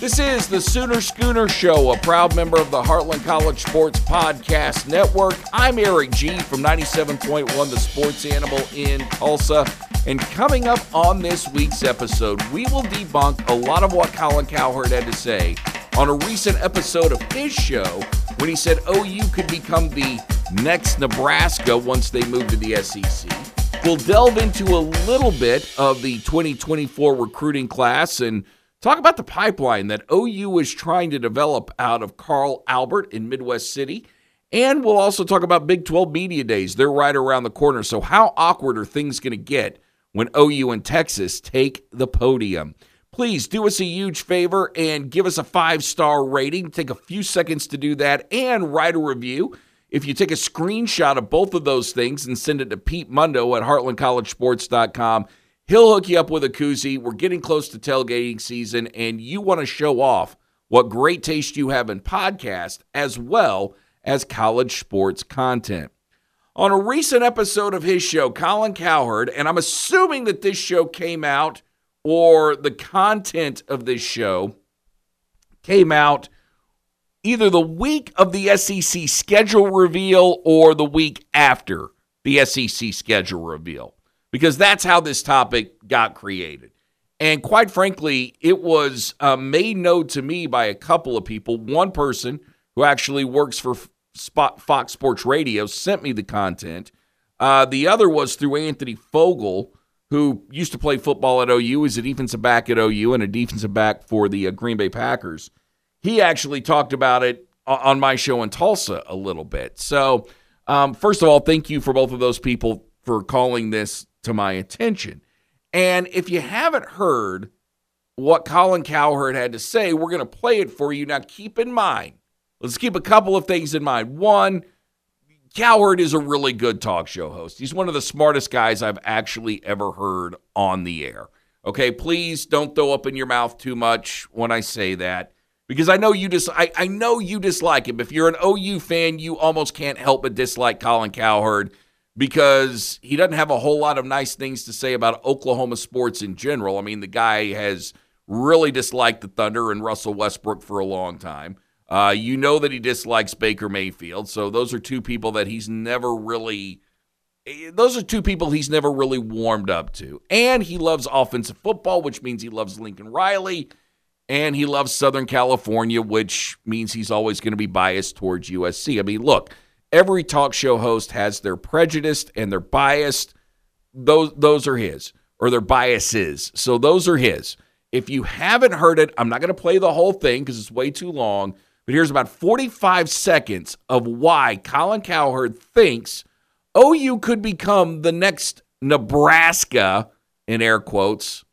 This is the Sooner Schooner Show, a proud member of the Heartland College Sports Podcast Network. I'm Erik Gee from 97.1 The Sports Animal in Tulsa. And coming up on this week's episode, we will debunk a lot of what Colin Cowherd had to say on a recent episode of his show when he said OU could become the next Nebraska once they move to the SEC. We'll delve into a little bit of the 2024 recruiting class and talk about the pipeline that OU is trying to develop out of Carl Albert in Midwest City. And we'll also talk about Big 12 Media Days. They're right around the corner. So, how awkward are things going to get when OU and Texas take the podium? Please do us a huge favor and give us a five star rating. Take a few seconds to do that and write a review. If you take a screenshot of both of those things and send it to Pete Mundo at heartlandcollegesports.com, he'll hook you up with a koozie. We're getting close to tailgating season, and you want to show off what great taste you have in podcast as well as college sports content. On a recent episode of his show, Colin Cowherd, and I'm assuming that this show came out or the content of this show came out either the week of the SEC schedule reveal or the week after the SEC schedule reveal, because that's how this topic got created. And quite frankly, it was uh, made known to me by a couple of people. One person who actually works for Fox Sports Radio sent me the content. Uh, the other was through Anthony Fogel, who used to play football at OU, is a defensive back at OU and a defensive back for the uh, Green Bay Packers. He actually talked about it on my show in Tulsa a little bit. So, um, first of all, thank you for both of those people for calling this to my attention. And if you haven't heard what Colin Cowherd had to say, we're going to play it for you. Now, keep in mind, let's keep a couple of things in mind. One, Cowherd is a really good talk show host. He's one of the smartest guys I've actually ever heard on the air. Okay, please don't throw up in your mouth too much when I say that because I know you dis- I, I know you dislike him. If you're an OU fan, you almost can't help but dislike Colin Cowherd because he doesn't have a whole lot of nice things to say about Oklahoma sports in general. I mean, the guy has really disliked the Thunder and Russell Westbrook for a long time. Uh, you know that he dislikes Baker Mayfield. So those are two people that he's never really. Those are two people he's never really warmed up to. And he loves offensive football, which means he loves Lincoln Riley. And he loves Southern California, which means he's always going to be biased towards USC. I mean, look, every talk show host has their prejudice and their biased. Those, those are his, or their biases. So those are his. If you haven't heard it, I'm not going to play the whole thing because it's way too long. But here's about 45 seconds of why Colin Cowherd thinks OU could become the next Nebraska, in air quotes.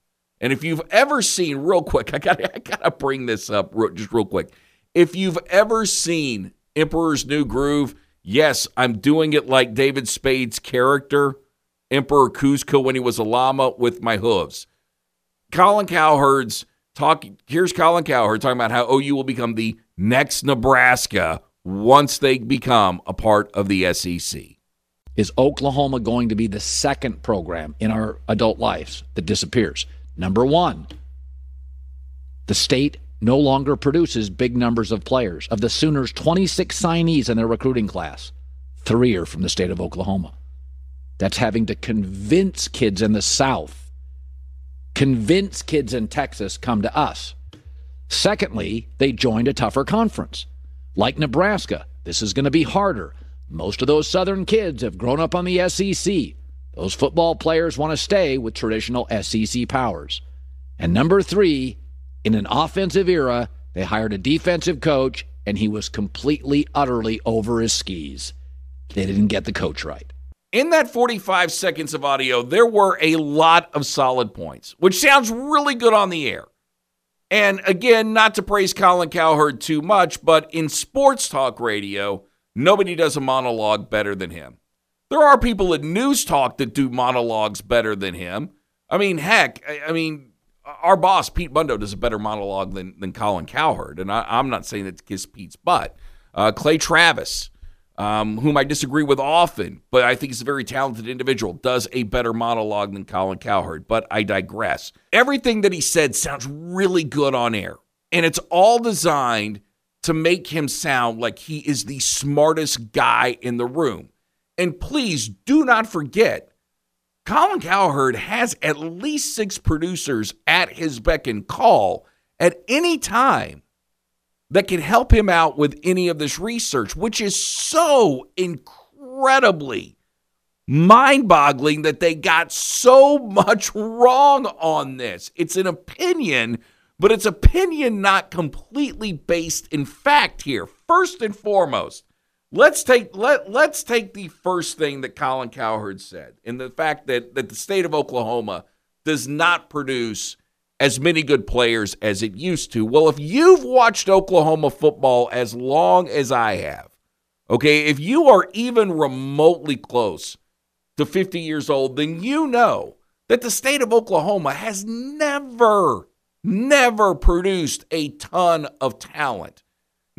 And if you've ever seen, real quick, I got I gotta bring this up just real quick. If you've ever seen Emperor's New Groove, yes, I'm doing it like David Spade's character, Emperor Kuzco, when he was a llama with my hooves. Colin Cowherd's talking. Here's Colin Cowherd talking about how OU will become the next Nebraska once they become a part of the SEC. Is Oklahoma going to be the second program in our adult lives that disappears? Number one, the state no longer produces big numbers of players. Of the Sooners' 26 signees in their recruiting class, three are from the state of Oklahoma. That's having to convince kids in the South, convince kids in Texas, come to us. Secondly, they joined a tougher conference. Like Nebraska, this is going to be harder. Most of those Southern kids have grown up on the SEC. Those football players want to stay with traditional SEC powers. And number three, in an offensive era, they hired a defensive coach, and he was completely, utterly over his skis. They didn't get the coach right. In that 45 seconds of audio, there were a lot of solid points, which sounds really good on the air. And again, not to praise Colin Cowherd too much, but in sports talk radio, nobody does a monologue better than him. There are people at news talk that do monologues better than him. I mean, heck, I, mean, our boss, Pete Mundo, does a better monologue than, than Colin Cowherd. And I, am not saying that to kiss Pete's butt. Uh, Clay Travis, um, whom I disagree with often, but I think he's a very talented individual, does a better monologue than Colin Cowherd. But I digress. Everything that he said sounds really good on air. And it's all designed to make him sound like he is the smartest guy in the room. And please do not forget, Colin Cowherd has at least six producers at his beck and call at any time that can help him out with any of this research, which is so incredibly mind boggling that they got so much wrong on this. It's an opinion, but it's opinion not completely based in fact here. First and foremost, let's take let let's take the first thing that Colin Cowherd said, and the fact that that the state of Oklahoma does not produce as many good players as it used to. Well, if you've watched Oklahoma football as long as I have, okay, if you are even remotely close to 50 years old, then you know that the state of Oklahoma has never, never produced a ton of talent.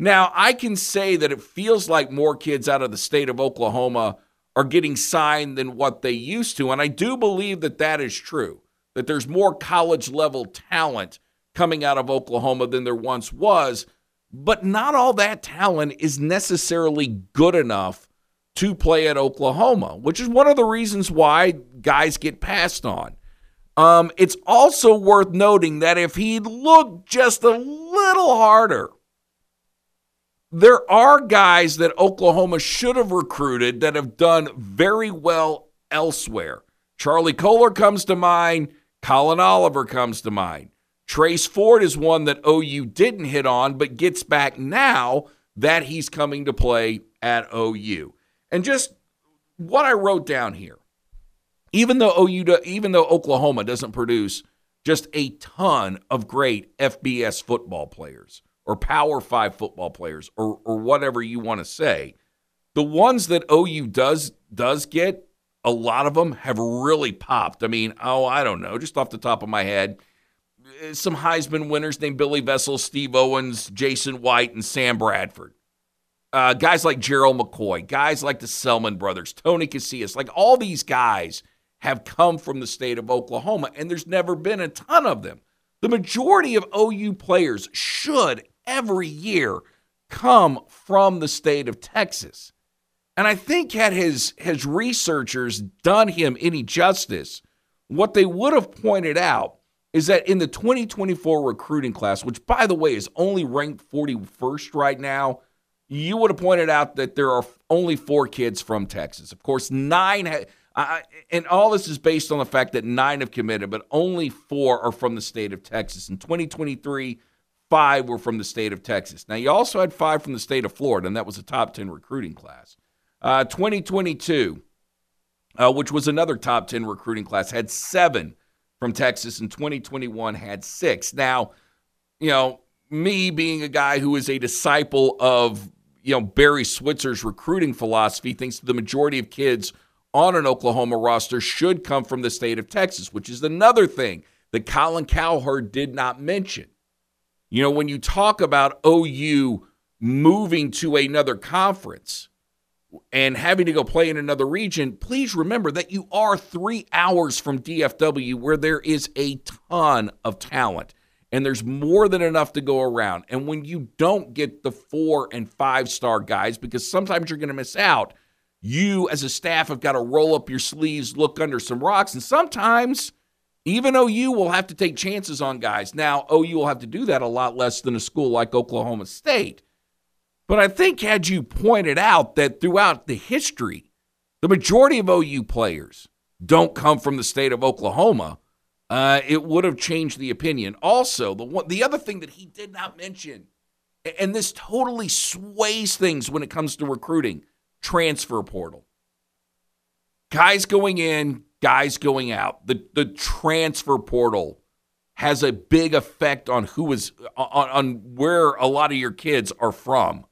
Now, I can say that it feels like more kids out of the state of Oklahoma are getting signed than what they used to. And I do believe that that is true, that there's more college level talent coming out of Oklahoma than there once was. But not all that talent is necessarily good enough to play at Oklahoma, which is one of the reasons why guys get passed on. Um, it's also worth noting that if he'd looked just a little harder, there are guys that Oklahoma should have recruited that have done very well elsewhere. Charlie Kolar comes to mind. Collin Oliver comes to mind. Trace Ford is one that OU didn't hit on, but gets back now that he's coming to play at OU. And just what I wrote down here, even though OU, even though Oklahoma doesn't produce just a ton of great FBS football players, or Power Five football players or or whatever you want to say. The ones that OU does does get, a lot of them have really popped. I mean, oh, I don't know, just off the top of my head, eh, some Heisman winners named Billy Vessels, Steve Owens, Jason White, and Sam Bradford. Uh, guys like Gerald McCoy, guys like the Selmon brothers, Tony Casillas, like all these guys have come from the state of Oklahoma, and there's never been a ton of them. The majority of OU players should every year come from the state of Texas. And I think had his his researchers done him any justice, what they would have pointed out is that in the 2024 recruiting class, which by the way is only ranked 41st right now, you would have pointed out that there are only four kids from Texas. Of course, nine, ha- uh, and all this is based on the fact that nine have committed, but only four are from the state of Texas. In 2023, five were from the state of Texas. Now, you also had five from the state of Florida, and that was a top 10 recruiting class. Uh, 2022, uh, which was another top 10 recruiting class, had seven from Texas, and 2021 had six. Now, you know, me being a guy who is a disciple of, you know, Barry Switzer's recruiting philosophy, thinks the majority of kids on an Oklahoma roster should come from the state of Texas, which is another thing that Colin Cowherd did not mention. You know, when you talk about OU moving to another conference and having to go play in another region, please remember that you are three hours from DFW where there is a ton of talent and there's more than enough to go around. And when you don't get the four and five star guys, because sometimes you're going to miss out, you as a staff have got to roll up your sleeves, look under some rocks, and sometimes even OU will have to take chances on guys. Now, OU will have to do that a lot less than a school like Oklahoma State. But I think, had you pointed out that throughout the history, the majority of OU players don't come from the state of Oklahoma, uh, it would have changed the opinion. Also, the one, the other thing that he did not mention, and this totally sways things when it comes to recruiting, transfer portal. Guys going in, guys going out. The the transfer portal has a big effect on who is on, on where a lot of your kids are from.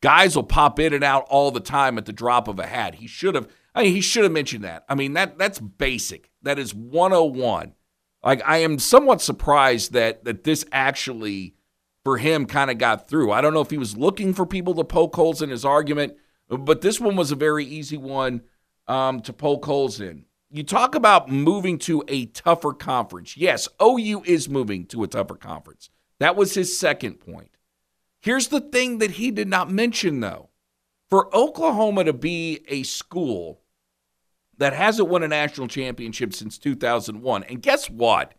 Guys will pop in and out all the time at the drop of a hat. He should have I mean, he should have mentioned that. I mean, that that's basic. That is 101. Like I am somewhat surprised that that this actually for him kind of got through. I don't know if he was looking for people to poke holes in his argument, but this one was a very easy one um, to poke holes in you talk about moving to a tougher conference. Yes, OU is moving to a tougher conference. That was his second point. Here's the thing that he did not mention, though. For Oklahoma to be a school that hasn't won a national championship since 2001, and guess what?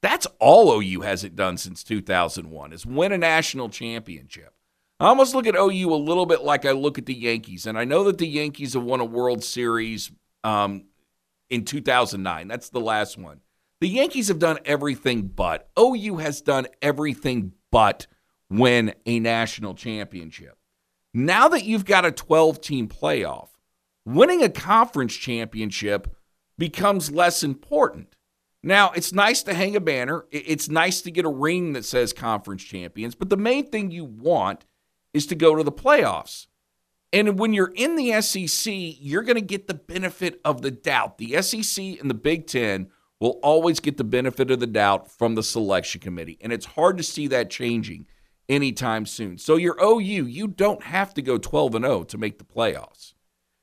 That's all OU hasn't done since 2001 is win a national championship. I almost look at OU a little bit like I look at the Yankees, and I know that the Yankees have won a World Series um, in 2009. That's the last one. The Yankees have done everything but. OU has done everything but win a national championship. Now that you've got a 12 team playoff, winning a conference championship becomes less important. Now, it's nice to hang a banner. It's nice to get a ring that says conference champions, but the main thing you want is to go to the playoffs. And when you're in the SEC, you're going to get the benefit of the doubt. The SEC and the Big Ten will always get the benefit of the doubt from the selection committee. And it's hard to see that changing anytime soon. So your OU, you don't have to go 12 and 0 to make the playoffs.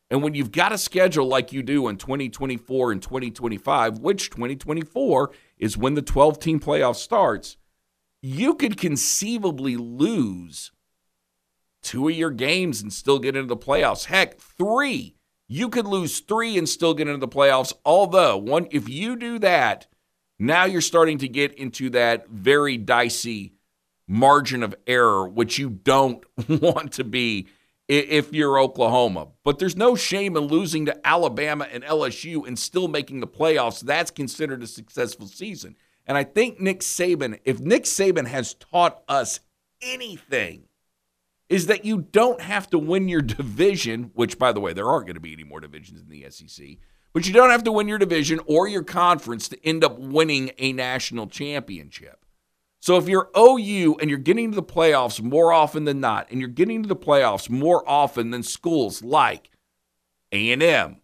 And when you've got a schedule like you do in 2024 and 2025, which 2024 is when the 12 team playoff starts, you could conceivably lose two of your games and still get into the playoffs. Heck, three. You could lose three and still get into the playoffs. Although, one, if you do that, now you're starting to get into that very dicey margin of error, which you don't want to be if you're Oklahoma. But there's no shame in losing to Alabama and LSU and still making the playoffs. That's considered a successful season. And I think Nick Saban, if Nick Saban has taught us anything, is that you don't have to win your division, which, by the way, there aren't going to be any more divisions in the SEC, but you don't have to win your division or your conference to end up winning a national championship. So if you're OU and you're getting to the playoffs more often than not, and you're getting to the playoffs more often than schools like A&M,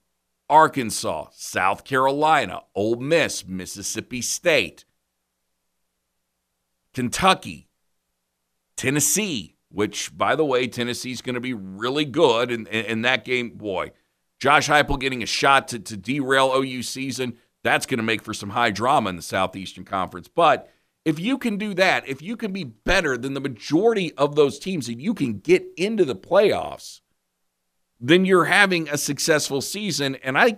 Arkansas, South Carolina, Ole Miss, Mississippi State, Kentucky, Tennessee, which, by the way, Tennessee's going to be really good in, in, that game. Boy, Josh Heupel getting a shot to, to derail OU season, that's going to make for some high drama in the Southeastern Conference. But if you can do that, if you can be better than the majority of those teams and you can get into the playoffs, then you're having a successful season. And I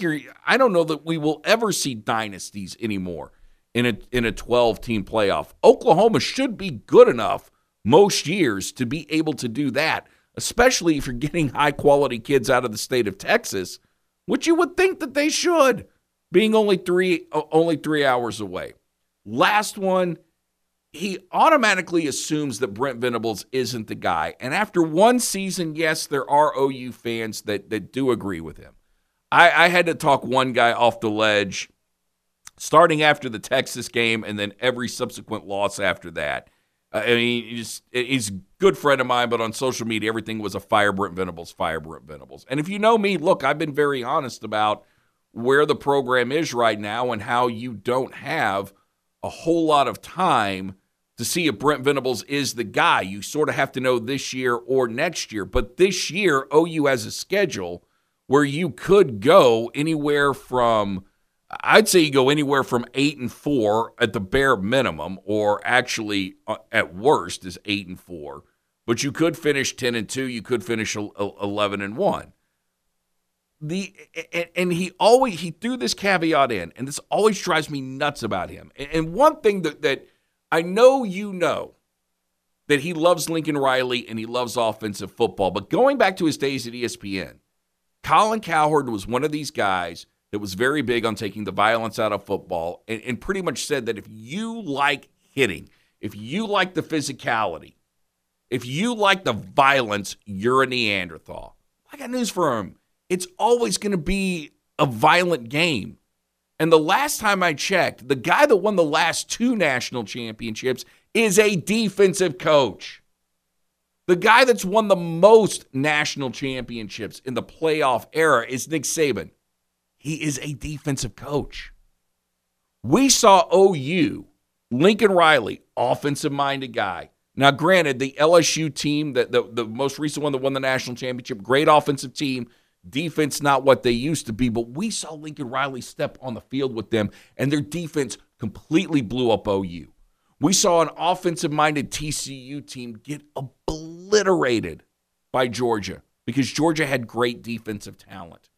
I don't know that we will ever see dynasties anymore in a in a 12 team playoff. Oklahoma should be good enough most years to be able to do that, especially if you're getting high quality kids out of the state of Texas, which you would think that they should, being only three only three hours away. Last one, he automatically assumes that Brent Venables isn't the guy. And after one season, yes, there are OU fans that that do agree with him. I, I had to talk one guy off the ledge starting after the Texas game and then every subsequent loss after that. I mean, he's, he's a good friend of mine, but on social media, everything was a fire Brent Venables, fire Brent Venables. And if you know me, look, I've been very honest about where the program is right now and how you don't have a whole lot of time to see if Brent Venables is the guy. You sort of have to know this year or next year. But this year, OU has a schedule where you could go anywhere from I'd say you go anywhere from eight and four at the bare minimum, or actually uh, at worst is eight and four. But you could finish ten and two. You could finish eleven and one. The and he always he threw this caveat in, and this always drives me nuts about him. And one thing that that I know you know that he loves Lincoln Riley and he loves offensive football. But going back to his days at ESPN, Colin Cowherd was one of these guys that was very big on taking the violence out of football and, and pretty much said that if you like hitting, if you like the physicality, if you like the violence, you're a Neanderthal. I got news for him. It's always going to be a violent game. And the last time I checked, the guy that won the last two national championships is a defensive coach. The guy that's won the most national championships in the playoff era is Nick Saban. He is a defensive coach. We saw OU, Lincoln Riley, offensive minded guy. Now, granted, the LSU team, that the, the most recent one that won the national championship, great offensive team, defense not what they used to be, but we saw Lincoln Riley step on the field with them, and their defense completely blew up OU. We saw an offensive minded TCU team get obliterated by Georgia because Georgia had great defensive talent.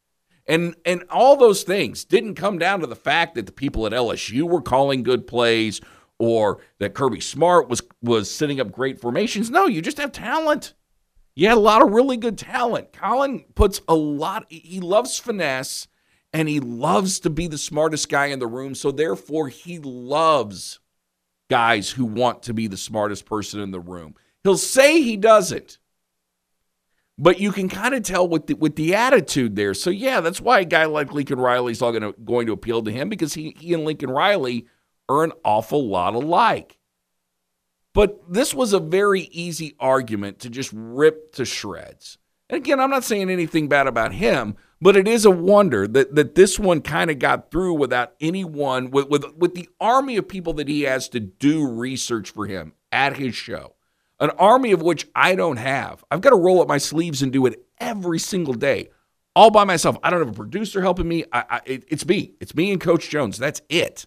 And and all those things didn't come down to the fact that the people at LSU were calling good plays or that Kirby Smart was was setting up great formations. No, you just have talent. You had a lot of really good talent. Colin puts a lot he loves finesse and he loves to be the smartest guy in the room, so therefore he loves guys who want to be the smartest person in the room. He'll say he doesn't but you can kind of tell with the, with the attitude there. So yeah, that's why a guy like Lincoln Riley is all going to going to appeal to him because he he and Lincoln Riley are an awful lot alike. But this was a very easy argument to just rip to shreds. And again, I'm not saying anything bad about him, but it is a wonder that that this one kind of got through without anyone with, with with the army of people that he has to do research for him at his show an army of which I don't have. I've got to roll up my sleeves and do it every single day, all by myself. I don't have a producer helping me. I, I, it, it's me. It's me and Coach Jones. That's it.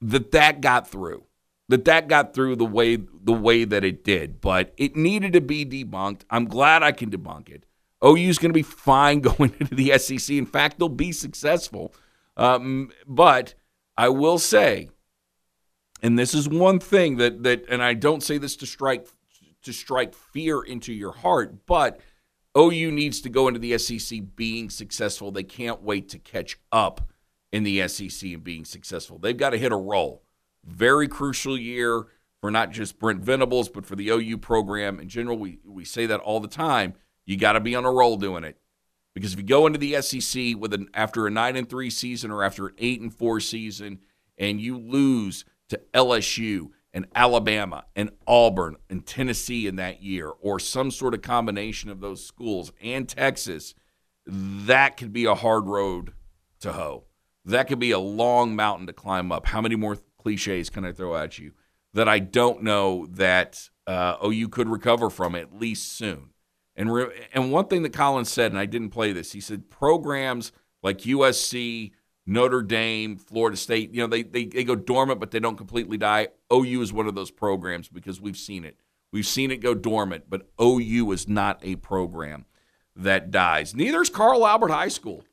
That that got through. That that got through the way the way that it did, but it needed to be debunked. I'm glad I can debunk it. OU is going to be fine going into the SEC. In fact, they'll be successful. Um, but I will say and this is one thing that that and I don't say this to strike to strike fear into your heart, but OU needs to go into the SEC being successful. They can't wait to catch up in the SEC and being successful. They've got to hit a roll. Very crucial year for not just Brent Venables, but for the OU program in general. We we say that all the time. You got to be on a roll doing it. Because if you go into the SEC with an after a 9 and 3 season or after an 8 and 4 season and you lose to LSU and Alabama and Auburn and Tennessee in that year, or some sort of combination of those schools and Texas, that could be a hard road to hoe. That could be a long mountain to climb up. How many more cliches can I throw at you that I don't know that uh, OU could recover from at least soon? And re- and one thing that Collins said, and I didn't play this, he said programs like USC, Notre Dame, Florida State, you know, they, they, they go dormant, but they don't completely die. OU is one of those programs because we've seen it. We've seen it go dormant, but OU is not a program that dies. Neither is Carl Albert High School.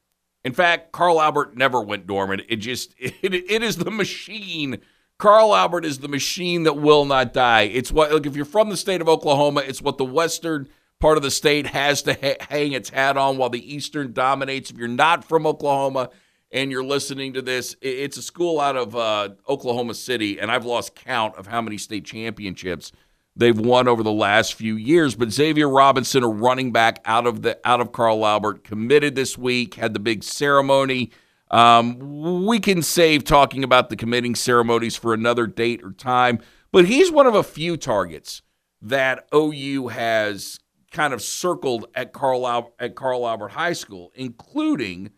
In fact, Carl Albert never went dormant. It just it, it is the machine. Carl Albert is the machine that will not die. It's what like if you're from the state of Oklahoma, it's what the western part of the state has to ha- hang its hat on while the eastern dominates. If you're not from Oklahoma, and you're listening to this, it's a school out of uh, Oklahoma City, and I've lost count of how many state championships they've won over the last few years. But Xavier Robinson, a running back out of the out of Carl Albert, committed this week, had the big ceremony. Um, we can save talking about the committing ceremonies for another date or time, but he's one of a few targets that OU has kind of circled at Carl Al- at Carl Albert High School, including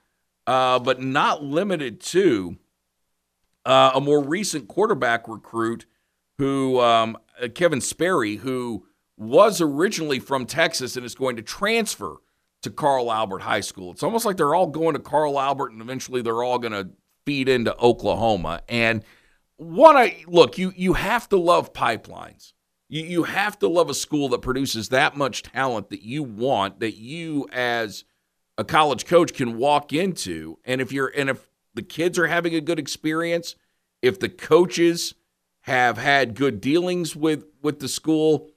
uh, but not limited to uh, a more recent quarterback recruit who, um, uh, Kevin Sperry, who was originally from Texas and is going to transfer to Carl Albert High School. It's almost like they're all going to Carl Albert and eventually they're all going to feed into Oklahoma. And one, I look, you you have to love pipelines. You you have to love a school that produces that much talent that you want, that you as a college coach can walk into and if you're and if the kids are having a good experience if the coaches have had good dealings with with the school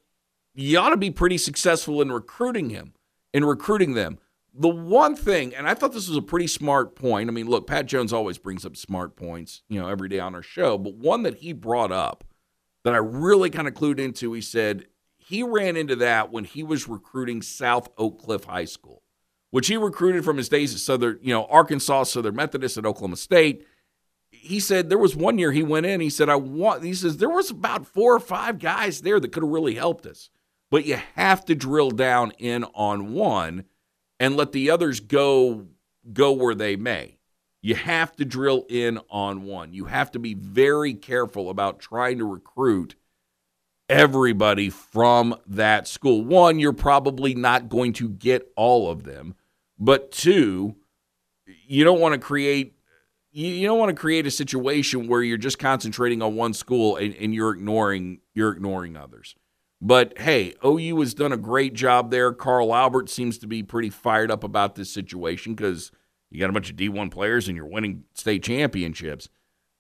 you ought to be pretty successful in recruiting him in recruiting them. The one thing and i thought this was a pretty smart point i mean look pat jones always brings up smart points you know every day on our show but one that he brought up that i really kind of clued into he said he ran into that when he was recruiting south oak cliff high school which he recruited from his days at Southern, you know, Arkansas, Southern Methodist at Oklahoma State. He said there was one year he went in, he said, I want, he says, there was about four or five guys there that could have really helped us. But you have to drill down in on one and let the others go go where they may. You have to drill in on one. You have to be very careful about trying to recruit everybody from that school. One, you're probably not going to get all of them. But two, you don't want to create you, don't want to create a situation where you're just concentrating on one school and, and you're ignoring you're ignoring others. But hey, OU has done a great job there. Carl Albert seems to be pretty fired up about this situation because you got a bunch of D1 players and you're winning state championships.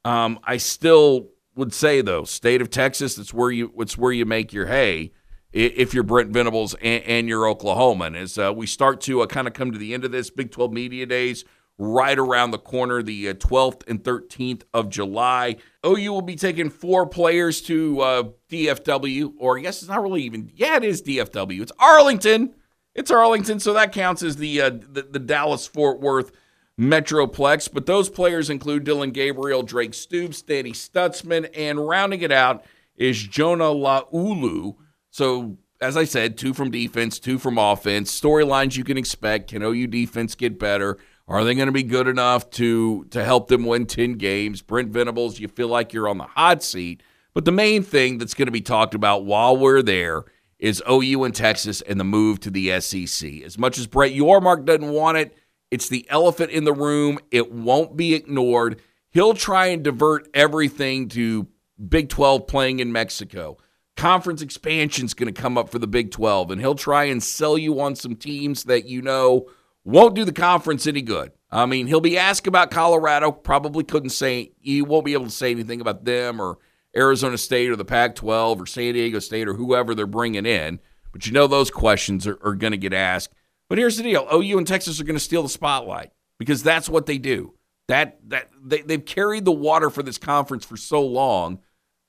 Um, I still would say though, state of Texas, that's where you it's where you make your hay if you're Brent Venables and, and you're Oklahoma. And as uh, we start to uh, kind of come to the end of this Big 12 Media Days, right around the corner, the uh, 12th and 13th of July. OU will be taking four players to uh, DFW, or I guess it's not really even, yeah, it is DFW. It's Arlington. It's Arlington, so that counts as the, uh, the, the Dallas Fort Worth Metroplex. But those players include Dillon Gabriel, Drake Stoops, Danny Stutsman, and rounding it out is Jonah Laulu. So as I said, two from defense, two from offense. Storylines you can expect. Can OU defense get better? Are they going to be good enough to to help them win 10 games? Brent Venables, you feel like you're on the hot seat. But the main thing that's going to be talked about while we're there is OU and Texas and the move to the SEC. As much as Brett Yormark doesn't want it, it's the elephant in the room. It won't be ignored. He'll try and divert everything to Big 12 playing in Mexico. Conference expansion is going to come up for the Big 12, and he'll try and sell you on some teams that you know – won't do the conference any good. I mean, he'll be asked about Colorado, probably couldn't say, he won't be able to say anything about them or Arizona State or the Pac 12 or San Diego State or whoever they're bringing in. But you know those questions are, are going to get asked. But here's the deal OU and Texas are going to steal the spotlight because that's what they do. That that they, they've carried the water for this conference for so long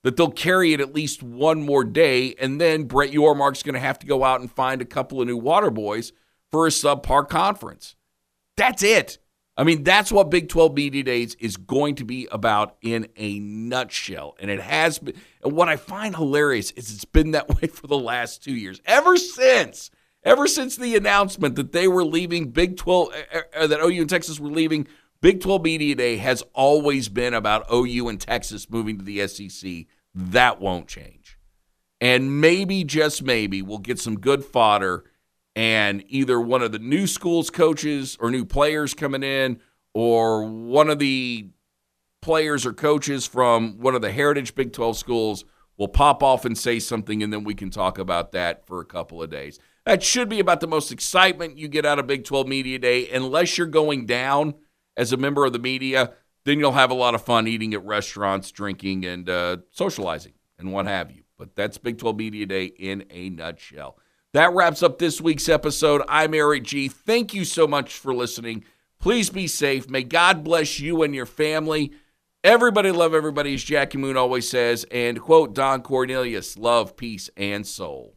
that they'll carry it at least one more day, and then Brett Yormark's going to have to go out and find a couple of new water boys for a subpar conference. That's it. I mean, that's what Big 12 Media Days is going to be about in a nutshell. And it has been. And what I find hilarious is it's been that way for the last two years. Ever since, ever since the announcement that they were leaving Big 12, uh, that OU and Texas were leaving, Big 12 Media Day has always been about OU and Texas moving to the SEC. That won't change. And maybe, just maybe, we'll get some good fodder and either one of the new schools coaches or new players coming in or one of the players or coaches from one of the heritage Big 12 schools will pop off and say something and then we can talk about that for a couple of days. That should be about the most excitement you get out of Big 12 Media Day unless you're going down as a member of the media, then you'll have a lot of fun eating at restaurants, drinking and uh, socializing and what have you. But that's Big 12 Media Day in a nutshell. That wraps up this week's episode. I'm Erik Gee. Thank you so much for listening. Please be safe. May God bless you and your family. Everybody love everybody, as Jackie Moon always says. And quote Don Cornelius love, peace, and soul.